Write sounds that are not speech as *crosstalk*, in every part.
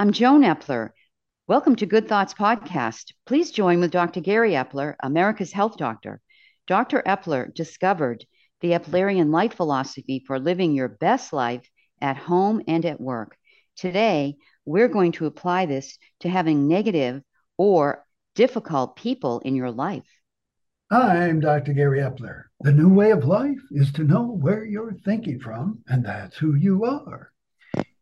I'm Joan Epler. Welcome to Good Thoughts Podcast. Please join with Dr. Gary Epler, America's Health Doctor. Dr. Epler discovered the Eplerian life philosophy for living your best life at home and at work. Today, we're going to apply this to having negative or difficult people in your life. I'm Dr. Gary Epler. The new way of life is to know where you're thinking from, and that's who you are.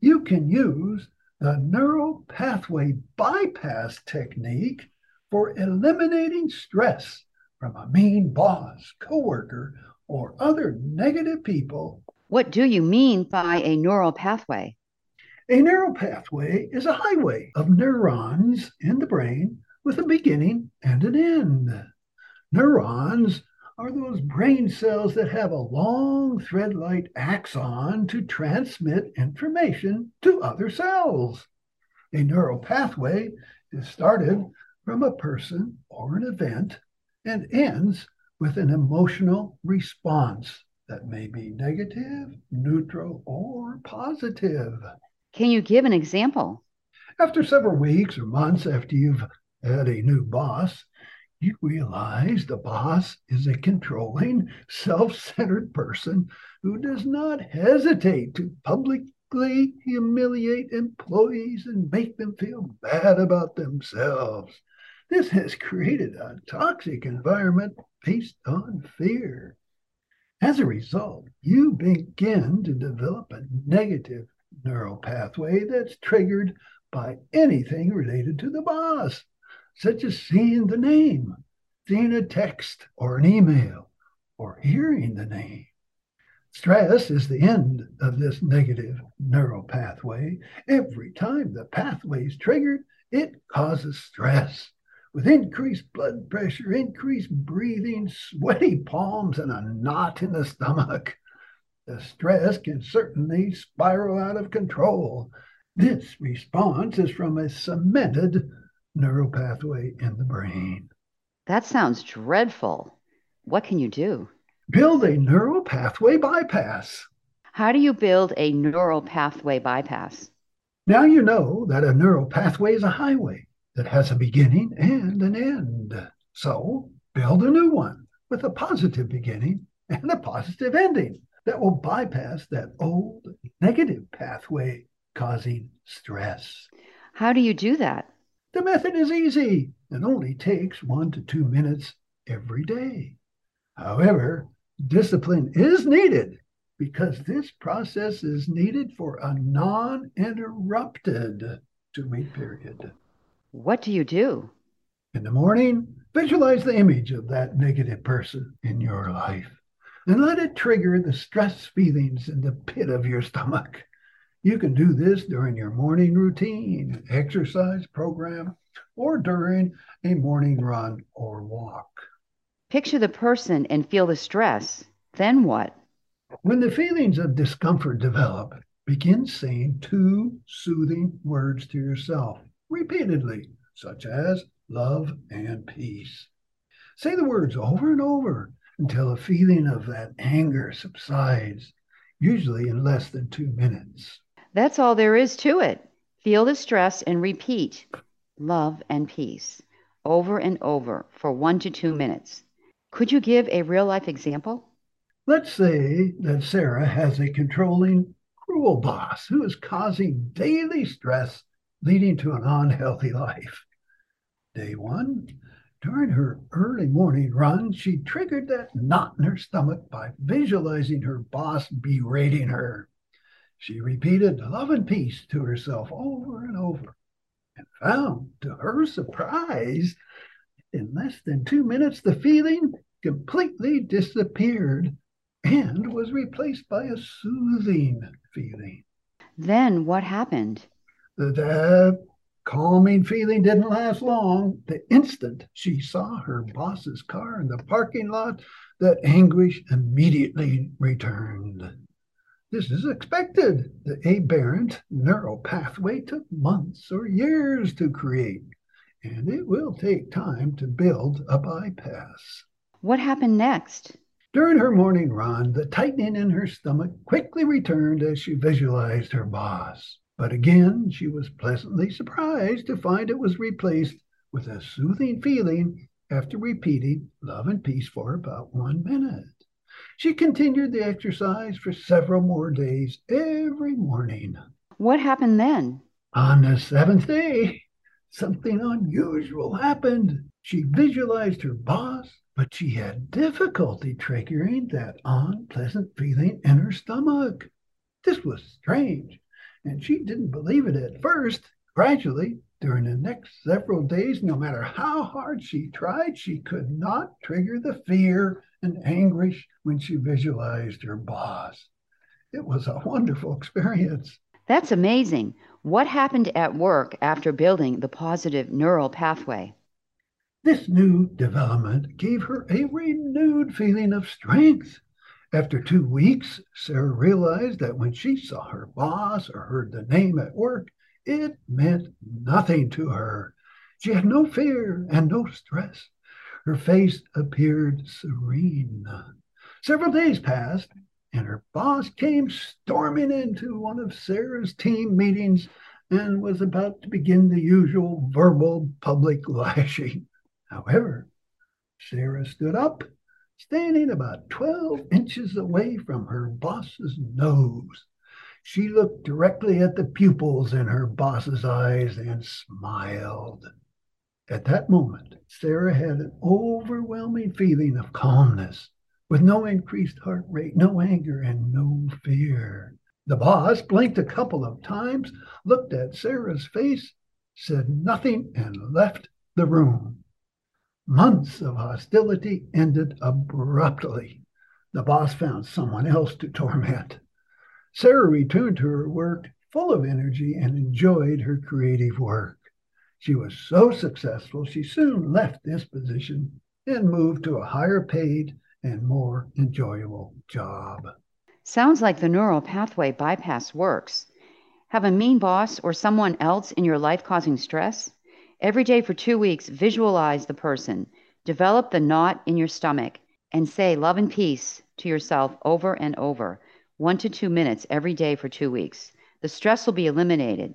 You can use the neural pathway bypass technique for eliminating stress from a mean boss, coworker, or other negative people. What do you mean by a neural pathway? A neural pathway is a highway of neurons in the brain with a beginning and an end. Neurons are those brain cells that have a long thread like axon to transmit information to other cells. A neural pathway is started from a person or an event and ends with an emotional response that may be negative, neutral, or positive. Can you give an example? After several weeks or months after you've had a new boss, you realize the boss is a controlling, self centered person who does not hesitate to publicly humiliate employees and make them feel bad about themselves. This has created a toxic environment based on fear. As a result, you begin to develop a negative neural pathway that's triggered by anything related to the boss such as seeing the name, seeing a text or an email, or hearing the name. Stress is the end of this negative neural pathway. Every time the pathway is triggered, it causes stress. With increased blood pressure, increased breathing, sweaty palms, and a knot in the stomach, the stress can certainly spiral out of control. This response is from a cemented neural pathway in the brain. That sounds dreadful. What can you do? Build a neural pathway bypass. How do you build a neural pathway bypass? Now you know that a neural pathway is a highway that has a beginning and an end. So build a new one with a positive beginning and a positive ending that will bypass that old negative pathway causing stress. How do you do that? The method is easy and only takes one to two minutes every day. However, discipline is needed because this process is needed for a non interrupted two week period. What do you do? In the morning, visualize the image of that negative person in your life and let it trigger the stress feelings in the pit of your stomach. You can do this during your morning routine, exercise program, or during a morning run or walk. Picture the person and feel the stress. Then what? When the feelings of discomfort develop, begin saying two soothing words to yourself repeatedly, such as love and peace. Say the words over and over until a feeling of that anger subsides, usually in less than two minutes. That's all there is to it. Feel the stress and repeat love and peace over and over for one to two minutes. Could you give a real life example? Let's say that Sarah has a controlling, cruel boss who is causing daily stress, leading to an unhealthy life. Day one, during her early morning run, she triggered that knot in her stomach by visualizing her boss berating her. She repeated love and peace to herself over and over and found, to her surprise, in less than two minutes, the feeling completely disappeared and was replaced by a soothing feeling. Then what happened? That calming feeling didn't last long. The instant she saw her boss's car in the parking lot, that anguish immediately returned. This is expected. The aberrant neural pathway took months or years to create, and it will take time to build a bypass. What happened next? During her morning run, the tightening in her stomach quickly returned as she visualized her boss. But again, she was pleasantly surprised to find it was replaced with a soothing feeling after repeating love and peace for about one minute. She continued the exercise for several more days every morning. What happened then? On the seventh day, something unusual happened. She visualized her boss, but she had difficulty triggering that unpleasant feeling in her stomach. This was strange, and she didn't believe it at first. Gradually, during the next several days, no matter how hard she tried, she could not trigger the fear and anguish when she visualized her boss. It was a wonderful experience. That's amazing. What happened at work after building the positive neural pathway? This new development gave her a renewed feeling of strength. After two weeks, Sarah realized that when she saw her boss or heard the name at work, it meant nothing to her. She had no fear and no stress. Her face appeared serene. Several days passed, and her boss came storming into one of Sarah's team meetings and was about to begin the usual verbal public *laughs* lashing. However, Sarah stood up, standing about 12 inches away from her boss's nose. She looked directly at the pupils in her boss's eyes and smiled. At that moment, Sarah had an overwhelming feeling of calmness, with no increased heart rate, no anger, and no fear. The boss blinked a couple of times, looked at Sarah's face, said nothing, and left the room. Months of hostility ended abruptly. The boss found someone else to torment. Sarah returned to her work full of energy and enjoyed her creative work. She was so successful, she soon left this position and moved to a higher paid and more enjoyable job. Sounds like the neural pathway bypass works. Have a mean boss or someone else in your life causing stress? Every day for two weeks, visualize the person, develop the knot in your stomach, and say love and peace to yourself over and over, one to two minutes every day for two weeks. The stress will be eliminated.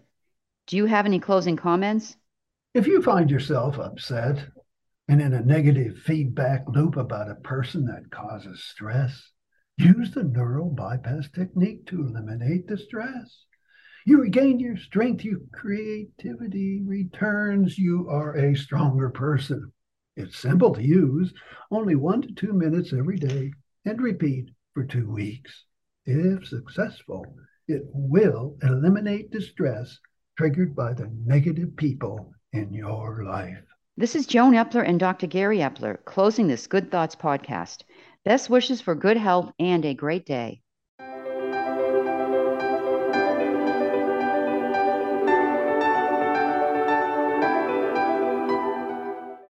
Do you have any closing comments? If you find yourself upset and in a negative feedback loop about a person that causes stress, use the neural bypass technique to eliminate the stress. You regain your strength, your creativity returns, you are a stronger person. It's simple to use, only one to two minutes every day, and repeat for two weeks. If successful, it will eliminate the stress triggered by the negative people in your life. This is Joan Epler and Dr. Gary Epler closing this Good Thoughts podcast. Best wishes for good health and a great day.